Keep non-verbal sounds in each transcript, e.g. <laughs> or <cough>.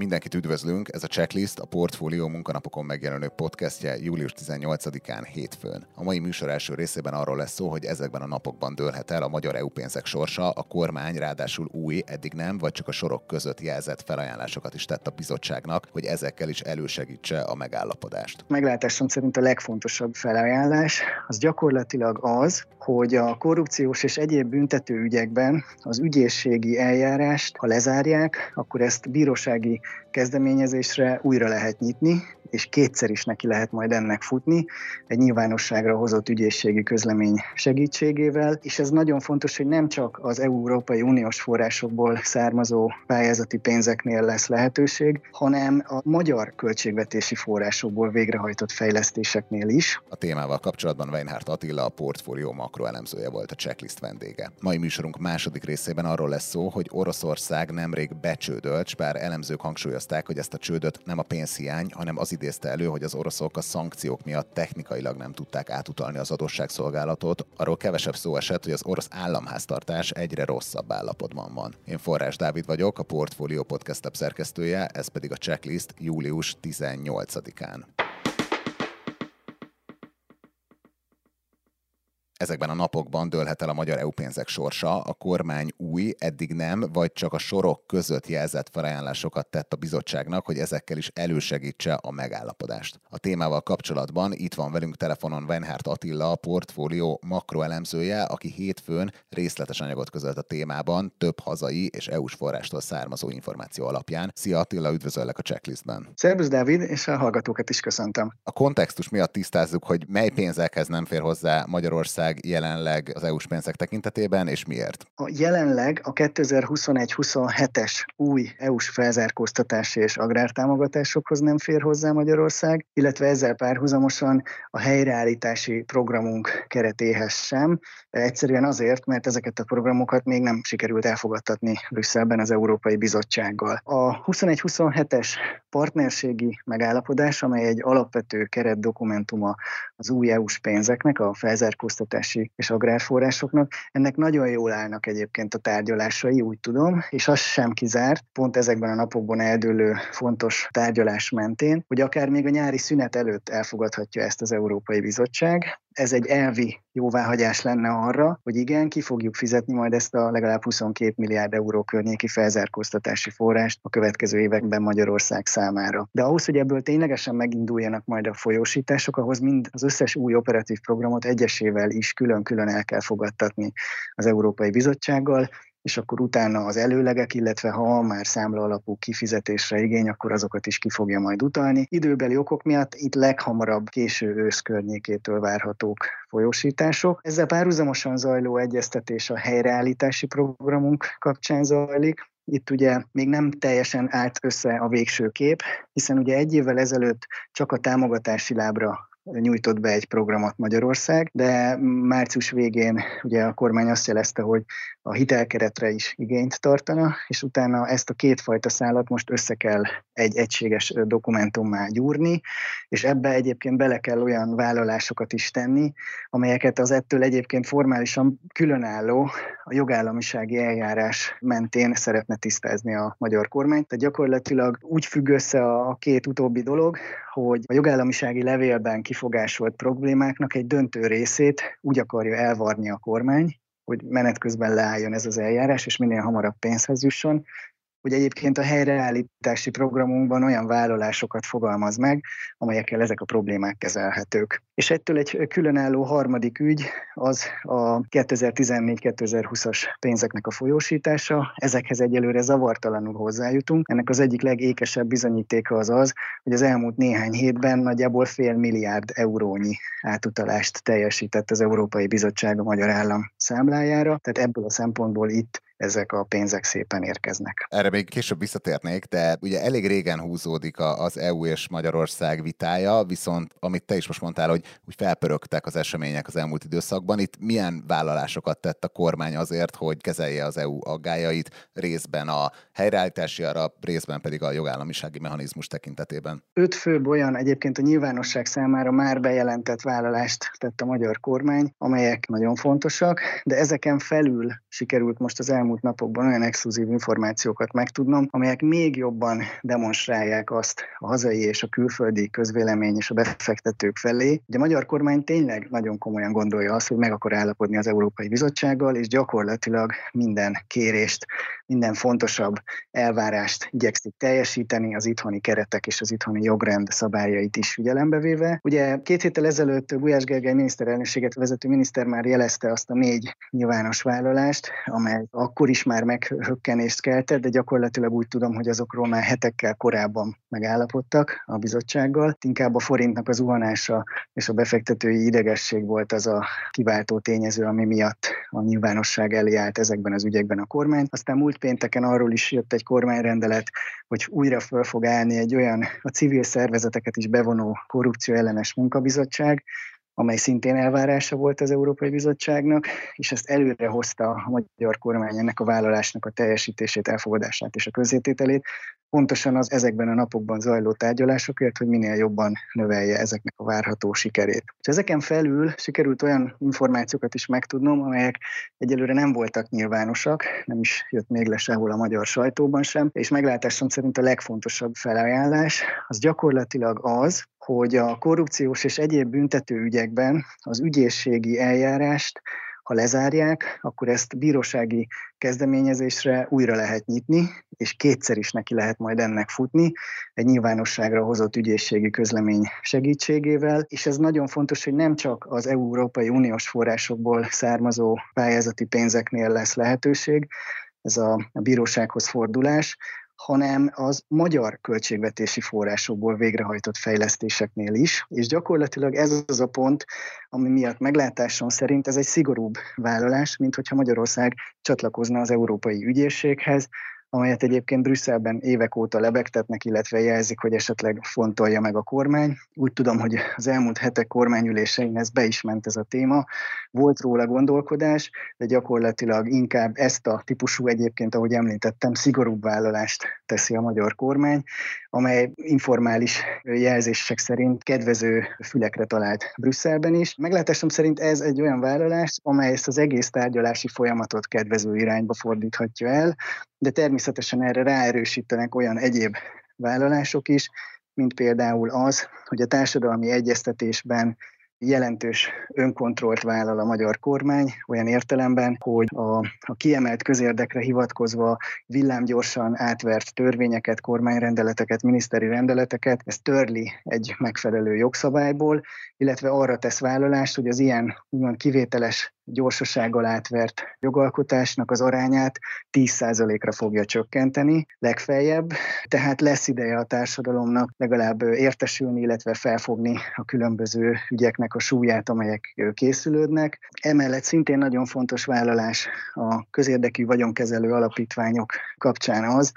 Mindenkit üdvözlünk, ez a Checklist a Portfólió munkanapokon megjelenő podcastje július 18-án hétfőn. A mai műsor első részében arról lesz szó, hogy ezekben a napokban dőlhet el a magyar EU pénzek sorsa, a kormány ráadásul új, eddig nem, vagy csak a sorok között jelzett felajánlásokat is tett a bizottságnak, hogy ezekkel is elősegítse a megállapodást. Meglátásom szerint a legfontosabb felajánlás az gyakorlatilag az, hogy a korrupciós és egyéb büntető ügyekben az ügyészségi eljárást, ha lezárják, akkor ezt bírósági はい。Kezdeményezésre újra lehet nyitni, és kétszer is neki lehet majd ennek futni, egy nyilvánosságra hozott ügyészségi közlemény segítségével, és ez nagyon fontos, hogy nem csak az Európai Uniós forrásokból származó pályázati pénzeknél lesz lehetőség, hanem a magyar költségvetési forrásokból végrehajtott fejlesztéseknél is. A témával kapcsolatban Weinhardt Attila, a portfólió makroelemzője volt a checklist vendége. Mai műsorunk második részében arról lesz szó, hogy Oroszország nemrég becsődölt, bár elemzők hangsúlyozták, hogy ezt a csődöt nem a pénzhiány, hanem az idézte elő, hogy az oroszok a szankciók miatt technikailag nem tudták átutalni az adósságszolgálatot. Arról kevesebb szó esett, hogy az orosz államháztartás egyre rosszabb állapotban van. Én Forrás Dávid vagyok, a Portfolio Podcast szerkesztője, ez pedig a checklist július 18-án. Ezekben a napokban dőlhet el a magyar EU pénzek sorsa, a kormány új, eddig nem, vagy csak a sorok között jelzett felajánlásokat tett a bizottságnak, hogy ezekkel is elősegítse a megállapodást. A témával kapcsolatban itt van velünk telefonon Weinhardt Attila, a portfólió makroelemzője, aki hétfőn részletes anyagot közölt a témában, több hazai és EU-s forrástól származó információ alapján. Szia Attila, üdvözöllek a checklistben. Szervusz Dávid, és a hallgatókat is köszöntöm. A kontextus miatt tisztázzuk, hogy mely pénzekhez nem fér hozzá Magyarország Magyarország jelenleg az EU-s pénzek tekintetében, és miért? A jelenleg a 2021-27-es új EU-s felzárkóztatási és agrártámogatásokhoz nem fér hozzá Magyarország, illetve ezzel párhuzamosan a helyreállítási programunk keretéhez sem. Egyszerűen azért, mert ezeket a programokat még nem sikerült elfogadtatni Brüsszelben az Európai Bizottsággal. A 21-27-es partnerségi megállapodás, amely egy alapvető keretdokumentuma az új EU-s pénzeknek, a felzárkóztatás kutatási és agrárforrásoknak. Ennek nagyon jól állnak egyébként a tárgyalásai, úgy tudom, és az sem kizárt, pont ezekben a napokban eldőlő fontos tárgyalás mentén, hogy akár még a nyári szünet előtt elfogadhatja ezt az Európai Bizottság, ez egy elvi jóváhagyás lenne arra, hogy igen, ki fogjuk fizetni majd ezt a legalább 22 milliárd euró környéki felzárkóztatási forrást a következő években Magyarország számára. De ahhoz, hogy ebből ténylegesen meginduljanak majd a folyósítások, ahhoz mind az összes új operatív programot egyesével is külön-külön el kell fogadtatni az Európai Bizottsággal, és akkor utána az előlegek, illetve ha már számla alapú kifizetésre igény, akkor azokat is ki fogja majd utalni. Időbeli okok miatt itt leghamarabb késő ősz környékétől várhatók folyósítások. Ezzel párhuzamosan zajló egyeztetés a helyreállítási programunk kapcsán zajlik, itt ugye még nem teljesen állt össze a végső kép, hiszen ugye egy évvel ezelőtt csak a támogatási lábra nyújtott be egy programot Magyarország, de március végén ugye a kormány azt jelezte, hogy a hitelkeretre is igényt tartana, és utána ezt a kétfajta szállat most össze kell egy egységes dokumentummá gyúrni, és ebbe egyébként bele kell olyan vállalásokat is tenni, amelyeket az ettől egyébként formálisan különálló a jogállamisági eljárás mentén szeretne tisztázni a magyar kormány. Tehát gyakorlatilag úgy függ össze a két utóbbi dolog, hogy a jogállamisági levélben kifogásolt problémáknak egy döntő részét úgy akarja elvarni a kormány, hogy menet közben leálljon ez az eljárás, és minél hamarabb pénzhez jusson, hogy egyébként a helyreállítási programunkban olyan vállalásokat fogalmaz meg, amelyekkel ezek a problémák kezelhetők. És ettől egy különálló harmadik ügy az a 2014-2020-as pénzeknek a folyósítása. Ezekhez egyelőre zavartalanul hozzájutunk. Ennek az egyik legékesebb bizonyítéka az az, hogy az elmúlt néhány hétben nagyjából fél milliárd eurónyi átutalást teljesített az Európai Bizottság a magyar állam számlájára. Tehát ebből a szempontból itt ezek a pénzek szépen érkeznek. Erre még később visszatérnék, de ugye elég régen húzódik az EU és Magyarország vitája, viszont amit te is most mondtál, hogy úgy felpörögtek az események az elmúlt időszakban, itt milyen vállalásokat tett a kormány azért, hogy kezelje az EU aggájait részben a helyreállítási arra, részben pedig a jogállamisági mechanizmus tekintetében? Öt főbb olyan egyébként a nyilvánosság számára már bejelentett vállalást tett a magyar kormány, amelyek nagyon fontosak, de ezeken felül sikerült most az elmúlt napokban olyan exkluzív információkat megtudnom, amelyek még jobban demonstrálják azt a hazai és a külföldi közvélemény és a befektetők felé, hogy a magyar kormány tényleg nagyon komolyan gondolja azt, hogy meg akar állapodni az Európai Bizottsággal, és gyakorlatilag minden kérést, minden fontosabb elvárást igyekszik teljesíteni, az itthoni keretek és az itthoni jogrend szabályait is figyelembe véve. Ugye két héttel ezelőtt Gulyás Gergely miniszterelnökséget vezető miniszter már jelezte azt a négy nyilvános vállalást, amely akkor is már meghökkenést keltett, de gyakorlatilag úgy tudom, hogy azokról már hetekkel korábban megállapodtak a bizottsággal. Inkább a forintnak az zuhanása és a befektetői idegesség volt az a kiváltó tényező, ami miatt a nyilvánosság elé állt ezekben az ügyekben a kormány. Aztán múlt pénteken arról is jött egy kormányrendelet, hogy újra föl fog állni egy olyan a civil szervezeteket is bevonó korrupció ellenes munkabizottság, amely szintén elvárása volt az Európai Bizottságnak, és ezt előre hozta a magyar kormány ennek a vállalásnak a teljesítését, elfogadását és a közétételét, pontosan az ezekben a napokban zajló tárgyalásokért, hogy minél jobban növelje ezeknek a várható sikerét. És ezeken felül sikerült olyan információkat is megtudnom, amelyek egyelőre nem voltak nyilvánosak, nem is jött még le sehol a magyar sajtóban sem, és meglátásom szerint a legfontosabb felajánlás az gyakorlatilag az, hogy a korrupciós és egyéb büntető ügyekben az ügyészségi eljárást ha lezárják, akkor ezt bírósági kezdeményezésre újra lehet nyitni, és kétszer is neki lehet majd ennek futni, egy nyilvánosságra hozott ügyészségi közlemény segítségével, és ez nagyon fontos, hogy nem csak az Európai Uniós forrásokból származó pályázati pénzeknél lesz lehetőség, ez a bírósághoz fordulás, hanem az magyar költségvetési forrásokból végrehajtott fejlesztéseknél is, és gyakorlatilag ez az a pont, ami miatt meglátásom szerint ez egy szigorúbb vállalás, mint hogyha Magyarország csatlakozna az Európai Ügyészséghez, amelyet egyébként Brüsszelben évek óta lebegtetnek, illetve jelzik, hogy esetleg fontolja meg a kormány. Úgy tudom, hogy az elmúlt hetek kormányülésein ez be is ment ez a téma. Volt róla gondolkodás, de gyakorlatilag inkább ezt a típusú egyébként, ahogy említettem, szigorúbb vállalást teszi a magyar kormány, amely informális jelzések szerint kedvező fülekre talált Brüsszelben is. Meglátásom szerint ez egy olyan vállalás, amely ezt az egész tárgyalási folyamatot kedvező irányba fordíthatja el, de természetesen erre ráerősítenek olyan egyéb vállalások is, mint például az, hogy a társadalmi egyeztetésben jelentős önkontrollt vállal a magyar kormány, olyan értelemben, hogy a, a kiemelt közérdekre hivatkozva villámgyorsan átvert törvényeket, kormányrendeleteket, miniszteri rendeleteket, ez törli egy megfelelő jogszabályból, illetve arra tesz vállalást, hogy az ilyen úgymond kivételes gyorsasággal átvert jogalkotásnak az arányát 10%-ra fogja csökkenteni legfeljebb, tehát lesz ideje a társadalomnak legalább értesülni, illetve felfogni a különböző ügyeknek a súlyát, amelyek készülődnek. Emellett szintén nagyon fontos vállalás a közérdekű vagyonkezelő alapítványok kapcsán az,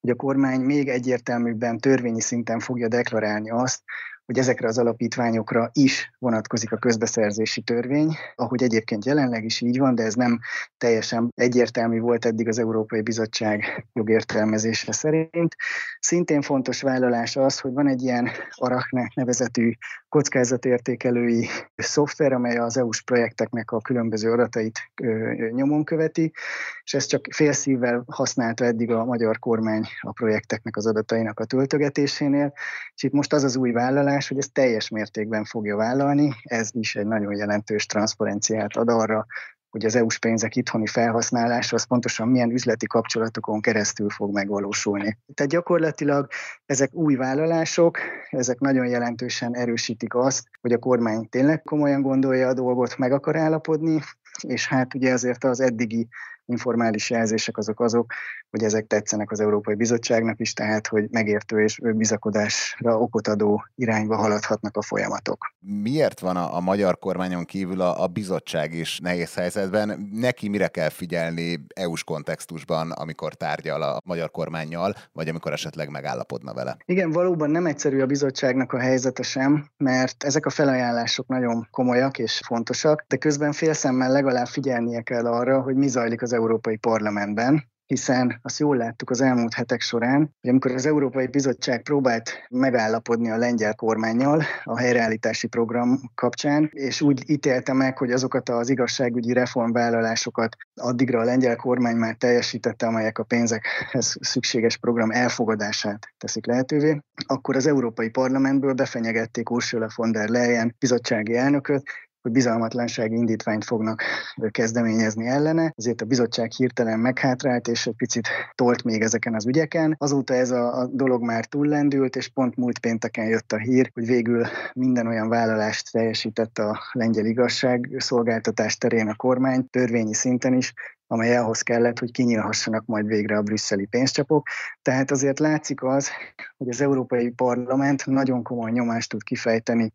hogy a kormány még egyértelműbben törvényi szinten fogja deklarálni azt, hogy ezekre az alapítványokra is vonatkozik a közbeszerzési törvény, ahogy egyébként jelenleg is így van, de ez nem teljesen egyértelmű volt eddig az Európai Bizottság jogértelmezése szerint. Szintén fontos vállalás az, hogy van egy ilyen Arachne nevezetű kockázatértékelői szoftver, amely az EU-s projekteknek a különböző adatait nyomon követi, és ezt csak félszívvel használta eddig a magyar kormány a projekteknek az adatainak a töltögetésénél, és itt most az az új vállalás, hogy ezt teljes mértékben fogja vállalni, ez is egy nagyon jelentős transzparenciát ad arra, hogy az EU-s pénzek itthoni felhasználása az pontosan milyen üzleti kapcsolatokon keresztül fog megvalósulni. Tehát gyakorlatilag ezek új vállalások, ezek nagyon jelentősen erősítik azt, hogy a kormány tényleg komolyan gondolja a dolgot, meg akar állapodni, és hát ugye azért az eddigi informális jelzések azok azok, hogy ezek tetszenek az Európai Bizottságnak is, tehát hogy megértő és bizakodásra okot adó irányba haladhatnak a folyamatok. Miért van a, a magyar kormányon kívül a, a bizottság is nehéz helyzetben? Neki mire kell figyelni EU-s kontextusban, amikor tárgyal a magyar kormányjal, vagy amikor esetleg megállapodna vele? Igen, valóban nem egyszerű a bizottságnak a helyzete sem, mert ezek a felajánlások nagyon komolyak és fontosak, de közben félszemmel legalább figyelnie kell arra, hogy mi zajlik az Európai Parlamentben, hiszen azt jól láttuk az elmúlt hetek során, hogy amikor az Európai Bizottság próbált megállapodni a lengyel kormányjal a helyreállítási program kapcsán, és úgy ítélte meg, hogy azokat az igazságügyi reformvállalásokat addigra a lengyel kormány már teljesítette, amelyek a pénzekhez szükséges program elfogadását teszik lehetővé, akkor az Európai Parlamentből befenyegették Ursula von der Leyen bizottsági elnököt, hogy bizalmatlansági indítványt fognak kezdeményezni ellene, ezért a bizottság hirtelen meghátrált, és egy picit tolt még ezeken az ügyeken. Azóta ez a, a dolog már túllendült, és pont múlt pénteken jött a hír, hogy végül minden olyan vállalást teljesített a lengyel igazságszolgáltatás terén a kormány, törvényi szinten is, amely ahhoz kellett, hogy kinyílhassanak majd végre a brüsszeli pénzcsapok. Tehát azért látszik az, hogy az Európai Parlament nagyon komoly nyomást tud kifejteni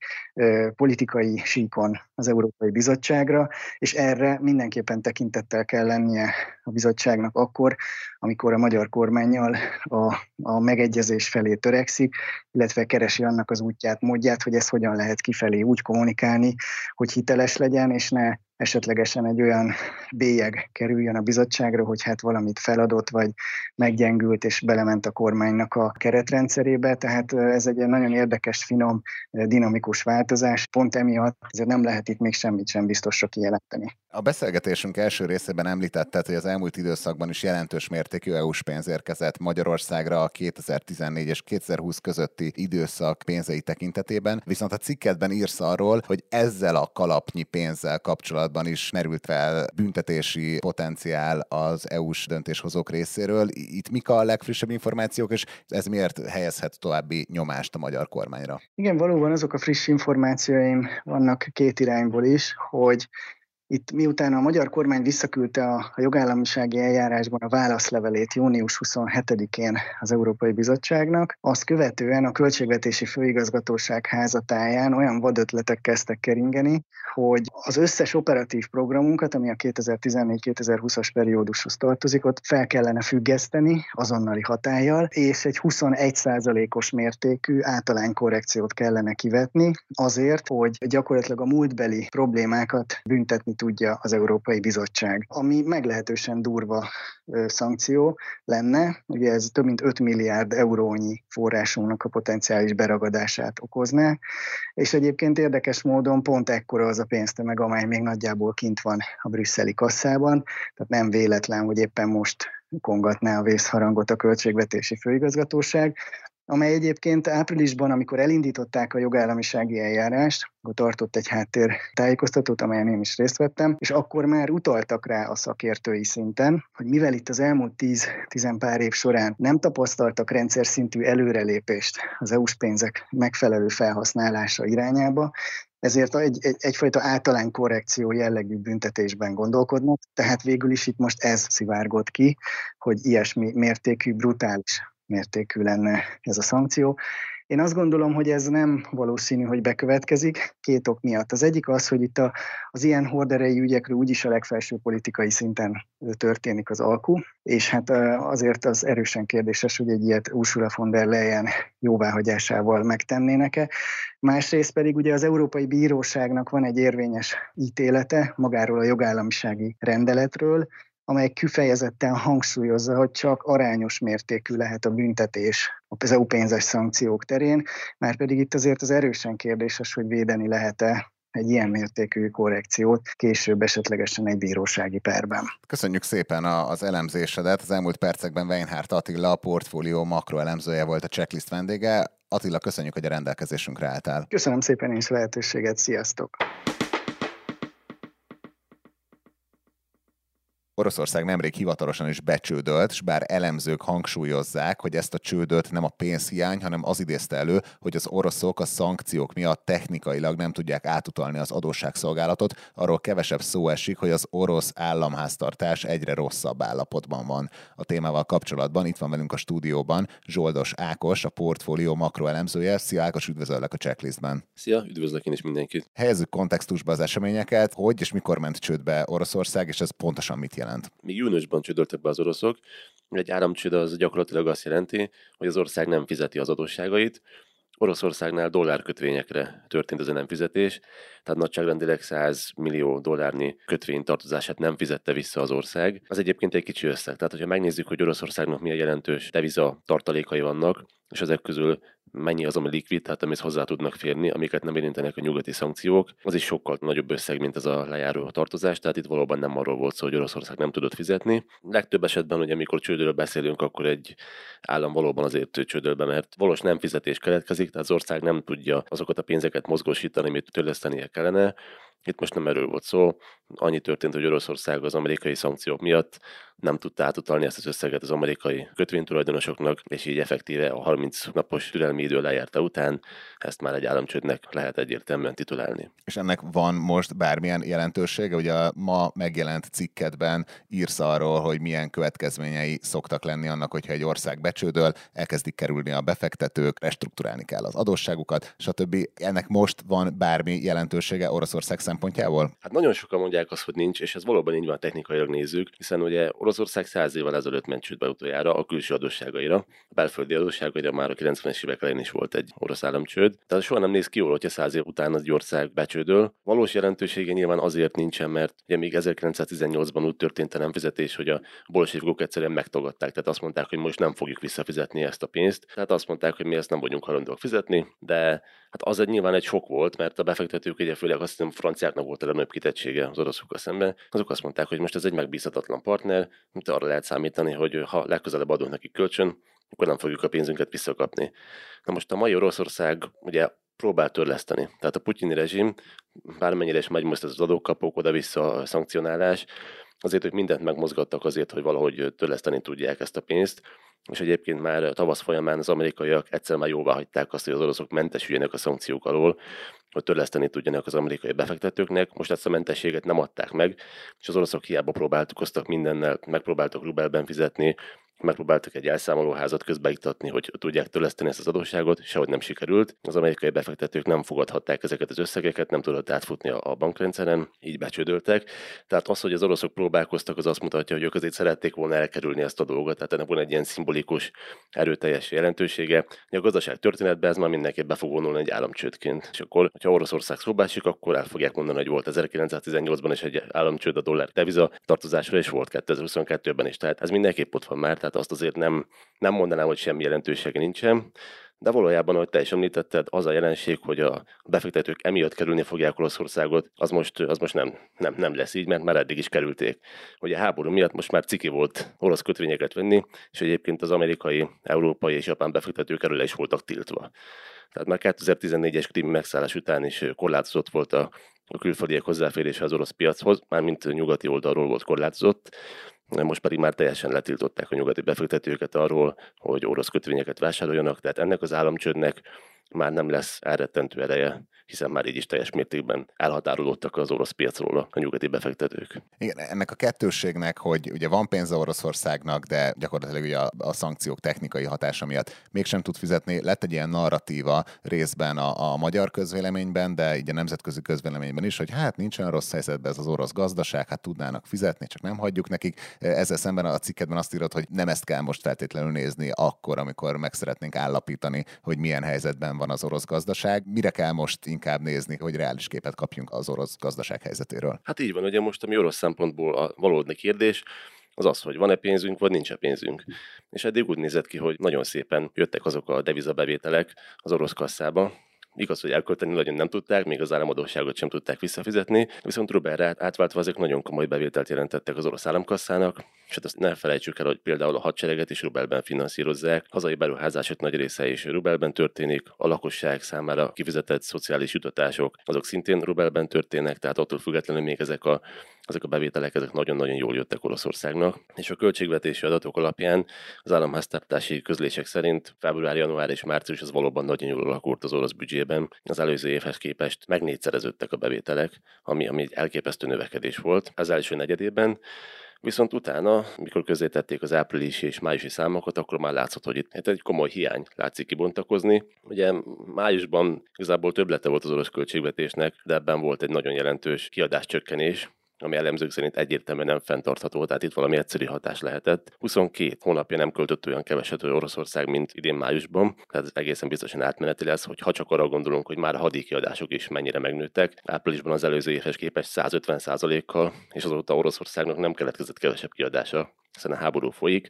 politikai síkon az Európai Bizottságra, és erre mindenképpen tekintettel kell lennie a bizottságnak akkor, amikor a magyar kormányjal a, a megegyezés felé törekszik, illetve keresi annak az útját, módját, hogy ezt hogyan lehet kifelé úgy kommunikálni, hogy hiteles legyen, és ne esetlegesen egy olyan bélyeg kerüljön a bizottságra, hogy hát valamit feladott, vagy meggyengült, és belement a kormánynak a keretrendszerébe. Tehát ez egy nagyon érdekes, finom, dinamikus változás. Pont emiatt nem lehet itt még semmit sem biztosra kijelenteni. A beszélgetésünk első részében említetted, hogy az elmúlt időszakban is jelentős mértékű EU-s pénz érkezett Magyarországra a 2014 és 2020 közötti időszak pénzei tekintetében, viszont a cikkedben írsz arról, hogy ezzel a kalapnyi pénzzel kapcsolatban is merült fel büntetési potenciál az EU-s döntéshozók részéről. Itt mik a legfrissebb információk, és ez miért helyezhet további nyomást a magyar kormányra? Igen, valóban azok a friss információim vannak két irányból is, hogy itt miután a magyar kormány visszaküldte a, jogállamisági eljárásban a válaszlevelét június 27-én az Európai Bizottságnak, azt követően a Költségvetési Főigazgatóság házatáján olyan vadötletek kezdtek keringeni, hogy az összes operatív programunkat, ami a 2014-2020-as periódushoz tartozik, ott fel kellene függeszteni azonnali hatállyal, és egy 21%-os mértékű általánykorrekciót kellene kivetni azért, hogy gyakorlatilag a múltbeli problémákat büntetni tudja az Európai Bizottság. Ami meglehetősen durva szankció lenne, ugye ez több mint 5 milliárd eurónyi forrásunknak a potenciális beragadását okozná, és egyébként érdekes módon pont ekkora az a pénztömeg, amely még nagyjából kint van a brüsszeli kasszában, tehát nem véletlen, hogy éppen most kongatná a vészharangot a költségvetési főigazgatóság, amely egyébként áprilisban, amikor elindították a jogállamisági eljárást, akkor tartott egy háttér tájékoztatót, amelyen én is részt vettem, és akkor már utaltak rá a szakértői szinten, hogy mivel itt az elmúlt 10-10 pár év során nem tapasztaltak rendszer szintű előrelépést az EU-s pénzek megfelelő felhasználása irányába, ezért egy, egy, egyfajta általány korrekció jellegű büntetésben gondolkodnak, tehát végül is itt most ez szivárgott ki, hogy ilyesmi mértékű, brutális mértékű lenne ez a szankció. Én azt gondolom, hogy ez nem valószínű, hogy bekövetkezik, két ok miatt. Az egyik az, hogy itt a, az ilyen horderei ügyekről úgyis a legfelső politikai szinten történik az alkú, és hát azért az erősen kérdéses, hogy egy ilyet Ursula von der Leyen jóváhagyásával megtennének-e. Másrészt pedig ugye az Európai Bíróságnak van egy érvényes ítélete magáról a jogállamisági rendeletről, amely kifejezetten hangsúlyozza, hogy csak arányos mértékű lehet a büntetés az EU pénzes szankciók terén, már pedig itt azért az erősen kérdéses, hogy védeni lehet-e egy ilyen mértékű korrekciót később esetlegesen egy bírósági perben. Köszönjük szépen az elemzésedet. Az elmúlt percekben Weinhardt Attila, a portfólió makroelemzője volt a checklist vendége. Attila, köszönjük, hogy a rendelkezésünkre álltál. Köszönöm szépen is lehetőséget, sziasztok! Oroszország nemrég hivatalosan is becsődölt, és bár elemzők hangsúlyozzák, hogy ezt a csődöt nem a pénzhiány, hanem az idézte elő, hogy az oroszok a szankciók miatt technikailag nem tudják átutalni az adósságszolgálatot, arról kevesebb szó esik, hogy az orosz államháztartás egyre rosszabb állapotban van. A témával kapcsolatban itt van velünk a stúdióban Zsoldos Ákos, a portfólió makroelemzője. Szia Ákos, üdvözöllek a checklistben. Szia, üdvözlök én is mindenkit. Helyezzük kontextusba az eseményeket, hogy és mikor ment csődbe Oroszország, és ez pontosan mit jelent? Még júniusban csődöltek be az oroszok. Egy áramcsőd az gyakorlatilag azt jelenti, hogy az ország nem fizeti az adósságait, Oroszországnál dollárkötvényekre történt ez a nem fizetés, tehát nagyságrendileg 100 millió dollárnyi kötvény tartozását nem fizette vissza az ország. Az egyébként egy kicsi összeg. Tehát, hogyha megnézzük, hogy Oroszországnak milyen jelentős deviza tartalékai vannak, és ezek közül mennyi az, ami likvid, tehát amihez hozzá tudnak férni, amiket nem érintenek a nyugati szankciók, az is sokkal nagyobb összeg, mint ez a lejáró tartozás, tehát itt valóban nem arról volt szó, hogy Oroszország nem tudott fizetni. Legtöbb esetben, hogy amikor csődről beszélünk, akkor egy állam valóban azért csődöl be, mert valós nem fizetés keletkezik, tehát az ország nem tudja azokat a pénzeket mozgósítani, amit törlesztenie kellene, itt most nem erről volt szó, annyi történt, hogy Oroszország az amerikai szankciók miatt nem tudta átutalni ezt az összeget az amerikai kötvénytulajdonosoknak, és így effektíve a 30 napos türelmi idő lejárta után ezt már egy államcsődnek lehet egyértelműen titulálni. És ennek van most bármilyen jelentősége? Ugye a ma megjelent cikkedben írsz arról, hogy milyen következményei szoktak lenni annak, hogyha egy ország becsődöl, elkezdik kerülni a befektetők, restruktúrálni kell az adósságukat, stb. Ennek most van bármi jelentősége Oroszország szempontjából? Hát nagyon sokan mondják azt, hogy nincs, és ez valóban így van technikailag nézzük, hiszen ugye Oroszország száz évvel ezelőtt ment csődbe utoljára a külső adósságaira. A belföldi adósságaira már a 90-es évek elején is volt egy orosz államcsőd. Tehát soha nem néz ki jól, hogyha száz év után az ország becsődöl. Valós jelentősége nyilván azért nincsen, mert ugye még 1918-ban úgy történt a nem fizetés, hogy a bolsévikok egyszerűen megtagadták. Tehát azt mondták, hogy most nem fogjuk visszafizetni ezt a pénzt. Tehát azt mondták, hogy mi ezt nem vagyunk hajlandóak fizetni, de hát az egy nyilván egy sok volt, mert a befektetők ugye főleg azt hiszem franciáknak volt a legnagyobb kitettsége az oroszokkal szemben. Azok azt mondták, hogy most ez egy megbízhatatlan partner, mint arra lehet számítani, hogy ha legközelebb adunk neki kölcsön, akkor nem fogjuk a pénzünket visszakapni. Na most a mai Oroszország ugye próbál törleszteni. Tehát a putyini rezsim, bármennyire is megy most ez az adókapók, oda-vissza a szankcionálás, azért, hogy mindent megmozgattak azért, hogy valahogy törleszteni tudják ezt a pénzt, és egyébként már tavasz folyamán az amerikaiak egyszer már jóvá hagyták azt, hogy az oroszok mentesüljenek a szankciók alól, hogy törleszteni tudjanak az amerikai befektetőknek. Most ezt a mentességet nem adták meg, és az oroszok hiába próbáltuk mindennel, megpróbáltak rubelben fizetni, megpróbáltak egy elszámolóházat közbeiktatni, hogy tudják törleszteni ezt az adósságot, sehogy nem sikerült. Az amerikai befektetők nem fogadhatták ezeket az összegeket, nem tudott átfutni a bankrendszeren, így becsődöltek. Tehát az, hogy az oroszok próbálkoztak, az azt mutatja, hogy ők azért szerették volna elkerülni ezt a dolgot, tehát ennek van egy ilyen szimbolikus, erőteljes jelentősége. A gazdaság történetben ez már mindenképp be fog vonulni egy államcsődként. És akkor, hogyha Oroszország szóbásik, akkor el fogják mondani, hogy volt 1918-ban is egy államcsőd a dollár deviza tartozásra, és volt 2022-ben is. Tehát ez mindenképp ott van már, tehát azt azért nem, nem mondanám, hogy semmi jelentősége nincsen, de valójában, ahogy te is említetted, az a jelenség, hogy a befektetők emiatt kerülni fogják Olaszországot, az most, az most nem, nem, nem lesz így, mert már eddig is kerülték. Hogy a háború miatt most már ciki volt orosz kötvényeket venni, és egyébként az amerikai, európai és japán befektetők erről is voltak tiltva. Tehát már 2014-es krimi megszállás után is korlátozott volt a, a külföldiek hozzáférése az orosz piachoz, mármint nyugati oldalról volt korlátozott, most pedig már teljesen letiltották a nyugati befektetőket arról, hogy orosz kötvényeket vásároljanak, tehát ennek az államcsődnek már nem lesz elrettentő ereje, hiszen már így is teljes mértékben elhatárolódtak az orosz piacról a nyugati befektetők. Igen, ennek a kettősségnek, hogy ugye van pénze Oroszországnak, de gyakorlatilag ugye a, a szankciók technikai hatása miatt mégsem tud fizetni. Lett egy ilyen narratíva részben a, a magyar közvéleményben, de így a nemzetközi közvéleményben is, hogy hát nincsen rossz helyzetben ez az orosz gazdaság, hát tudnának fizetni, csak nem hagyjuk nekik. Ezzel szemben a cikketben azt írod, hogy nem ezt kell most feltétlenül nézni akkor, amikor meg szeretnénk állapítani, hogy milyen helyzetben van az orosz gazdaság. Mire kell most inkább nézni, hogy reális képet kapjunk az orosz gazdaság helyzetéről? Hát így van, ugye most ami orosz szempontból a valódi kérdés, az az, hogy van-e pénzünk, vagy nincs-e pénzünk. És eddig úgy nézett ki, hogy nagyon szépen jöttek azok a devizabevételek az orosz kasszába, Igaz, hogy elkölteni nagyon nem tudták, még az államadóságot sem tudták visszafizetni, viszont rubelre átváltva ezek nagyon komoly bevételt jelentettek az orosz államkasszának, és hát azt ne felejtsük el, hogy például a hadsereget is rubelben finanszírozzák, hazai beruházások nagy része is rubelben történik, a lakosság számára kifizetett szociális jutatások, azok szintén rubelben történnek, tehát attól függetlenül még ezek a, ezek a bevételek ezek nagyon-nagyon jól jöttek Oroszországnak, és a költségvetési adatok alapján az államháztartási közlések szerint február, január és március az valóban nagyon jól alakult az orosz büdzsében. Az előző évhez képest megnégyszereződtek a bevételek, ami, ami egy elképesztő növekedés volt az első negyedében. Viszont utána, mikor tették az áprilisi és májusi számokat, akkor már látszott, hogy itt egy komoly hiány látszik kibontakozni. Ugye májusban igazából többlete volt az orosz költségvetésnek, de ebben volt egy nagyon jelentős kiadáscsökkenés, ami elemzők szerint egyértelműen nem fenntartható, tehát itt valami egyszerű hatás lehetett. 22 hónapja nem költött olyan keveset Oroszország, mint idén májusban, tehát ez egészen biztosan átmeneti lesz, hogy ha csak arra gondolunk, hogy már a hadikiadások is mennyire megnőttek, áprilisban az előző évhez képest 150%-kal, és azóta Oroszországnak nem keletkezett kevesebb kiadása, hiszen a háború folyik,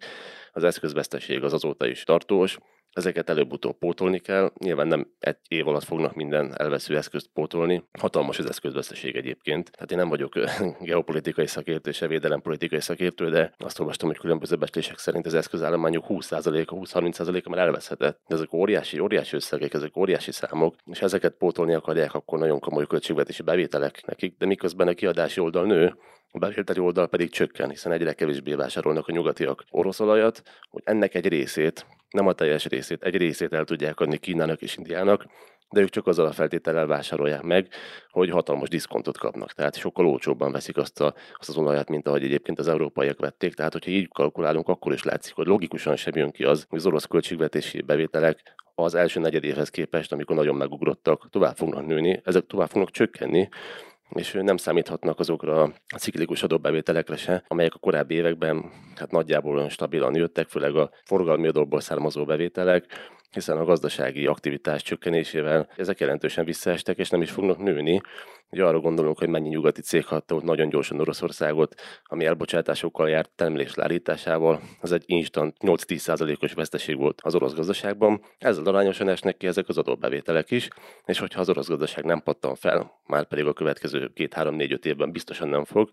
az eszközveszteség az azóta is tartós, Ezeket előbb-utóbb pótolni kell. Nyilván nem egy év alatt fognak minden elvesző eszközt pótolni. Hatalmas az eszközveszteség egyébként. Tehát én nem vagyok <laughs> geopolitikai szakértő és védelempolitikai szakértő, de azt olvastam, hogy különböző becslések szerint az eszközállományok 20%-a, 20-30%-a már elveszhetett. De ezek óriási, óriási összegek, ezek óriási számok, és ezeket pótolni akarják, akkor nagyon komoly költségvetési bevételek nekik, de miközben a kiadási oldal nő, a bevételi oldal pedig csökken, hiszen egyre kevésbé vásárolnak a nyugatiak orosz olajat, hogy ennek egy részét, nem a teljes részét, egy részét el tudják adni Kínának és Indiának, de ők csak azzal a feltétellel vásárolják meg, hogy hatalmas diszkontot kapnak. Tehát sokkal olcsóbban veszik azt, a, azt az olajat, mint ahogy egyébként az európaiak vették. Tehát, hogyha így kalkulálunk, akkor is látszik, hogy logikusan sem jön ki az, hogy az orosz költségvetési bevételek az első negyedévhez képest, amikor nagyon megugrottak, tovább fognak nőni, ezek tovább fognak csökkenni, és nem számíthatnak azokra a ciklikus adóbevételekre se, amelyek a korábbi években hát nagyjából stabilan jöttek, főleg a forgalmi adóból származó bevételek, hiszen a gazdasági aktivitás csökkenésével ezek jelentősen visszaestek, és nem is fognak nőni. Ugye arra gondolunk, hogy mennyi nyugati cég hatta ott nagyon gyorsan Oroszországot, ami elbocsátásokkal járt termelés leállításával, az egy instant 8-10%-os veszteség volt az orosz gazdaságban. Ezzel arányosan esnek ki ezek az adóbevételek is, és hogyha az orosz gazdaság nem pattan fel, már pedig a következő 2-3-4-5 évben biztosan nem fog,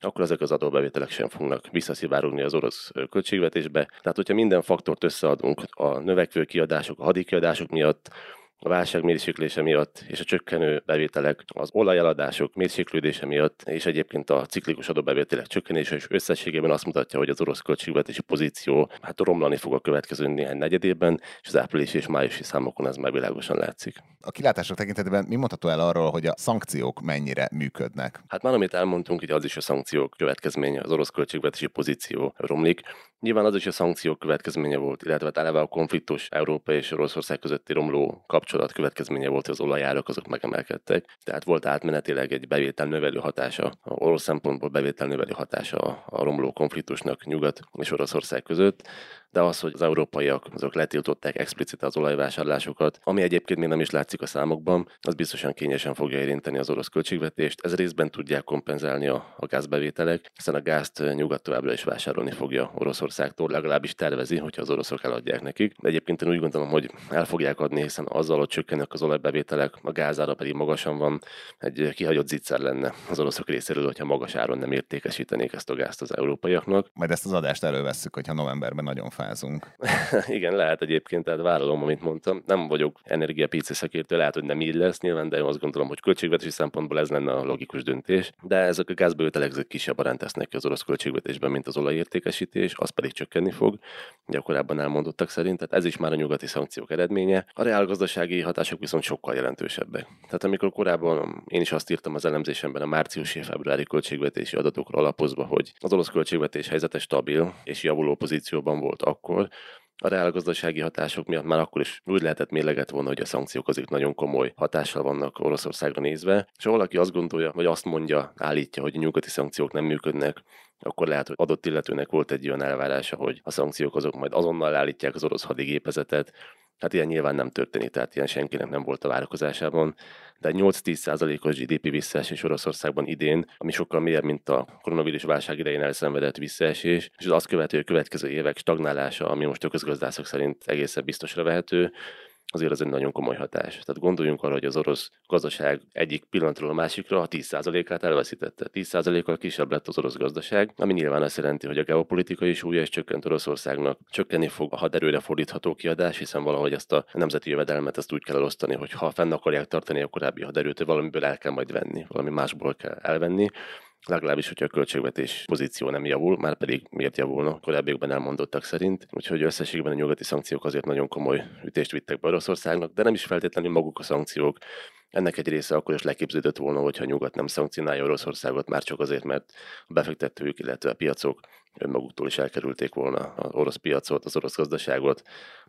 akkor ezek az adóbevételek sem fognak visszaszivárogni az orosz költségvetésbe. Tehát, hogyha minden faktort összeadunk, a növekvő kiadások, a hadikiadások miatt, a válság mérséklése miatt és a csökkenő bevételek, az olajeladások mérséklődése miatt, és egyébként a ciklikus adóbevételek csökkenése is összességében azt mutatja, hogy az orosz költségvetési pozíció hát romlani fog a következő néhány negyedében, és az áprilisi és májusi számokon ez már világosan látszik. A kilátások tekintetében mi mondható el arról, hogy a szankciók mennyire működnek? Hát már amit elmondtunk, hogy az is a szankciók következménye, az orosz költségvetési pozíció romlik. Nyilván az is a szankciók következménye volt, illetve hát eleve a konfliktus Európa és Oroszország közötti romló kapcsolat következménye volt, hogy az olajárak azok megemelkedtek. Tehát volt átmenetileg egy bevétel növelő hatása, a orosz szempontból bevétel növelő hatása a romló konfliktusnak Nyugat és Oroszország között de az, hogy az európaiak azok letiltották explicit az olajvásárlásokat, ami egyébként még nem is látszik a számokban, az biztosan kényesen fogja érinteni az orosz költségvetést. Ez részben tudják kompenzálni a, a gázbevételek, hiszen a gázt nyugat továbbra is vásárolni fogja Oroszországtól, legalábbis tervezi, hogyha az oroszok eladják nekik. De egyébként én úgy gondolom, hogy el fogják adni, hiszen azzal, hogy csökkennek az olajbevételek, a gázára pedig magasan van, egy kihagyott zicser lenne az oroszok részéről, hogyha magas áron nem értékesítenék ezt a gázt az európaiaknak. Majd ezt az adást elővesszük, hogyha novemberben nagyon pofázunk. <laughs> Igen, lehet egyébként, tehát vállalom, amit mondtam. Nem vagyok energiapici szakértő, lehet, hogy nem így lesz nyilván, de én azt gondolom, hogy költségvetési szempontból ez lenne a logikus döntés. De ezek a gázbevételek ezek kisebb arányt tesznek az orosz költségvetésben, mint az olajértékesítés, az pedig csökkenni fog, ugye a korábban elmondottak szerint. Tehát ez is már a nyugati szankciók eredménye. A reálgazdasági hatások viszont sokkal jelentősebbek. Tehát amikor korábban én is azt írtam az elemzésemben a márciusi februári költségvetési adatokra alapozva, hogy az orosz költségvetés helyzete stabil és javuló pozícióban volt akkor a reálgazdasági hatások miatt már akkor is úgy lehetett mérleget volna, hogy a szankciók azért nagyon komoly hatással vannak Oroszországra nézve, és ha valaki azt gondolja, vagy azt mondja, állítja, hogy a nyugati szankciók nem működnek, akkor lehet, hogy adott illetőnek volt egy olyan elvárása, hogy a szankciók azok majd azonnal állítják az orosz hadigépezetet, Hát ilyen nyilván nem történik, tehát ilyen senkinek nem volt a várakozásában, de 8-10%-os GDP visszaesés Oroszországban idén, ami sokkal mélyebb, mint a koronavírus válság idején elszenvedett visszaesés, és az azt követő következő évek stagnálása, ami most a közgazdászok szerint egészen biztosra vehető, azért ez egy nagyon komoly hatás. Tehát gondoljunk arra, hogy az orosz gazdaság egyik pillanatról a másikra a 10%-át elveszítette. 10%-kal kisebb lett az orosz gazdaság, ami nyilván azt jelenti, hogy a geopolitikai súlya is csökkent Oroszországnak. Csökkenni fog a haderőre fordítható kiadás, hiszen valahogy ezt a nemzeti jövedelmet ezt úgy kell elosztani, hogy ha fenn akarják tartani a korábbi haderőt, valamiből el kell majd venni, valami másból kell elvenni legalábbis, hogyha a költségvetés pozíció nem javul, már pedig miért javulna? Korábbiakban elmondottak szerint. Úgyhogy összességben a nyugati szankciók azért nagyon komoly ütést vittek be Oroszországnak, de nem is feltétlenül maguk a szankciók, ennek egy része akkor is leképződött volna, hogyha nyugat nem szankcionálja Oroszországot, már csak azért, mert a befektetők, illetve a piacok önmaguktól is elkerülték volna az orosz piacot, az orosz gazdaságot,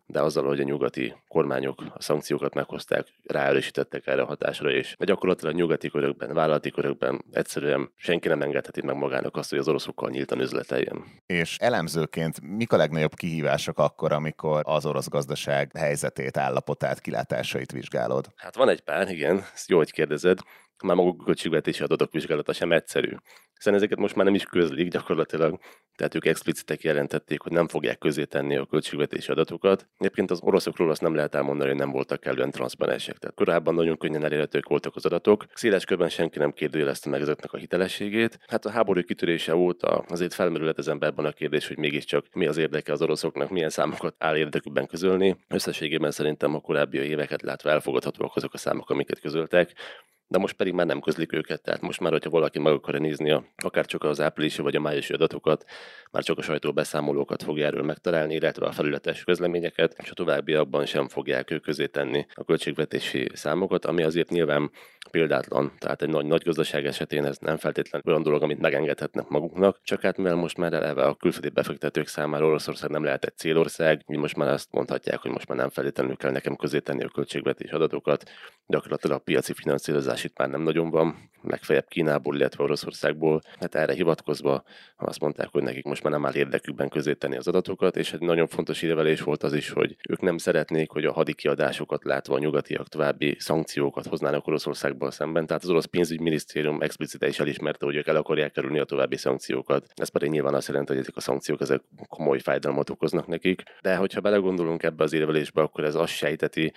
de azzal, hogy a nyugati kormányok a szankciókat meghozták, ráerősítettek erre a hatásra, és gyakorlatilag nyugati körökben, vállalati körökben egyszerűen senki nem engedheti meg magának azt, hogy az oroszokkal nyíltan üzleteljen. És elemzőként mik a legnagyobb kihívások akkor, amikor az orosz gazdaság helyzetét, állapotát, kilátásait vizsgálod? Hát van egy pár, igen, ezt jó, hogy kérdezed már maguk a költségvetési adatok vizsgálata sem egyszerű. Hiszen ezeket most már nem is közlik gyakorlatilag, tehát ők explicitek jelentették, hogy nem fogják közé tenni a költségvetési adatokat. Egyébként az oroszokról azt nem lehet elmondani, hogy nem voltak kellően transzparensek. Tehát korábban nagyon könnyen elérhetők voltak az adatok. Széles körben senki nem kérdőjelezte meg ezeknek a hitelességét. Hát a háború kitörése óta azért felmerülhet az emberben a kérdés, hogy mégiscsak mi az érdeke az oroszoknak, milyen számokat áll érdekükben közölni. Összességében szerintem a korábbi éveket látva elfogadhatóak azok a számok, amiket közöltek de most pedig már nem közlik őket, tehát most már, hogyha valaki meg akarja nézni a, akár csak az áprilisi vagy a májusi adatokat, már csak a sajtóbeszámolókat fogja erről megtalálni, illetve a felületes közleményeket, és a továbbiakban sem fogják ők közé tenni a költségvetési számokat, ami azért nyilván példátlan. Tehát egy nagy, nagy gazdaság esetén ez nem feltétlenül olyan dolog, amit megengedhetnek maguknak, csak hát mivel most már eleve a külföldi befektetők számára Oroszország nem lehet egy célország, mi most már azt mondhatják, hogy most már nem feltétlenül kell nekem közé tenni a költségvetési adatokat, gyakorlatilag a piaci finanszírozás itt már nem nagyon van, legfeljebb Kínából, illetve Oroszországból. Hát erre hivatkozva azt mondták, hogy nekik most már nem áll érdekükben közé tenni az adatokat, és egy nagyon fontos érvelés volt az is, hogy ők nem szeretnék, hogy a hadi kiadásokat látva a nyugatiak további szankciókat hoznának Oroszországból szemben. Tehát az orosz pénzügyminisztérium explicite is elismerte, hogy ők el akarják kerülni a további szankciókat. Ez pedig nyilván azt jelenti, hogy ezek a szankciók ezek komoly fájdalmat okoznak nekik. De hogyha belegondolunk ebbe az érvelésbe, akkor ez azt sejteti,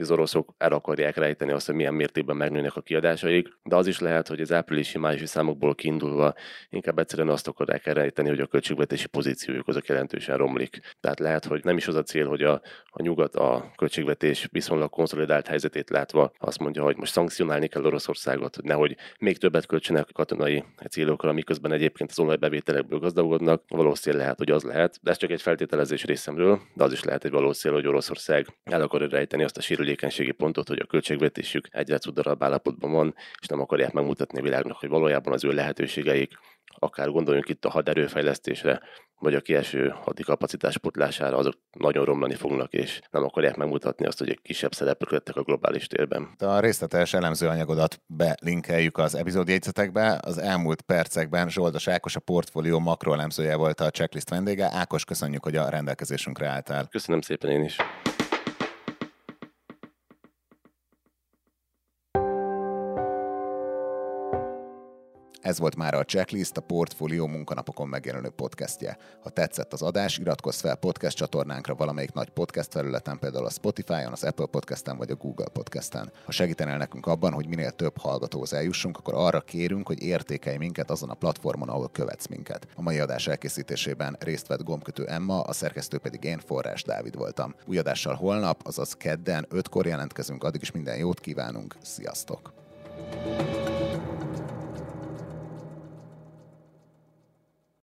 az oroszok el akarják rejteni azt, hogy milyen mértékben megnőnek a kiadásaik, de az is lehet, hogy az áprilisi májusi számokból kiindulva inkább egyszerűen azt akarják elrejteni, hogy a költségvetési pozíciójuk azok jelentősen romlik. Tehát lehet, hogy nem is az a cél, hogy a, a nyugat a költségvetés viszonylag konszolidált helyzetét látva azt mondja, hogy most szankcionálni kell Oroszországot, hogy nehogy még többet költsenek katonai célokra, miközben egyébként az olajbevételekből gazdagodnak. Valószínűleg lehet, hogy az lehet, de ez csak egy feltételezés részemről, de az is lehet egy valószínű, hogy Oroszország el akarja rejteni azt a sérülékenységi pontot, hogy a költségvetésük egyre cudarabb állapotban van, és nem akarják megmutatni a világnak, hogy valójában az ő lehetőségeik, akár gondoljunk itt a haderőfejlesztésre, vagy a kieső hadi kapacitás potlására, azok nagyon romlani fognak, és nem akarják megmutatni azt, hogy egy kisebb szereplők lettek a globális térben. A részletes elemzőanyagodat belinkeljük az epizódjegyzetekbe. Az elmúlt percekben Zsoldos Ákos, a portfólió makroelemzője volt a checklist vendége. Ákos, köszönjük, hogy a rendelkezésünkre álltál. Köszönöm szépen én is. Ez volt már a Checklist, a Portfolio munkanapokon megjelenő podcastje. Ha tetszett az adás, iratkozz fel podcast csatornánkra valamelyik nagy podcast felületen, például a Spotify-on, az Apple Podcast-en vagy a Google Podcast-en. Ha segítenél nekünk abban, hogy minél több hallgatóhoz eljussunk, akkor arra kérünk, hogy értékelj minket azon a platformon, ahol követsz minket. A mai adás elkészítésében részt vett gombkötő Emma, a szerkesztő pedig én, Forrás Dávid voltam. Új adással holnap, azaz kedden, ötkor jelentkezünk, addig is minden jót kívánunk, sziasztok! thank you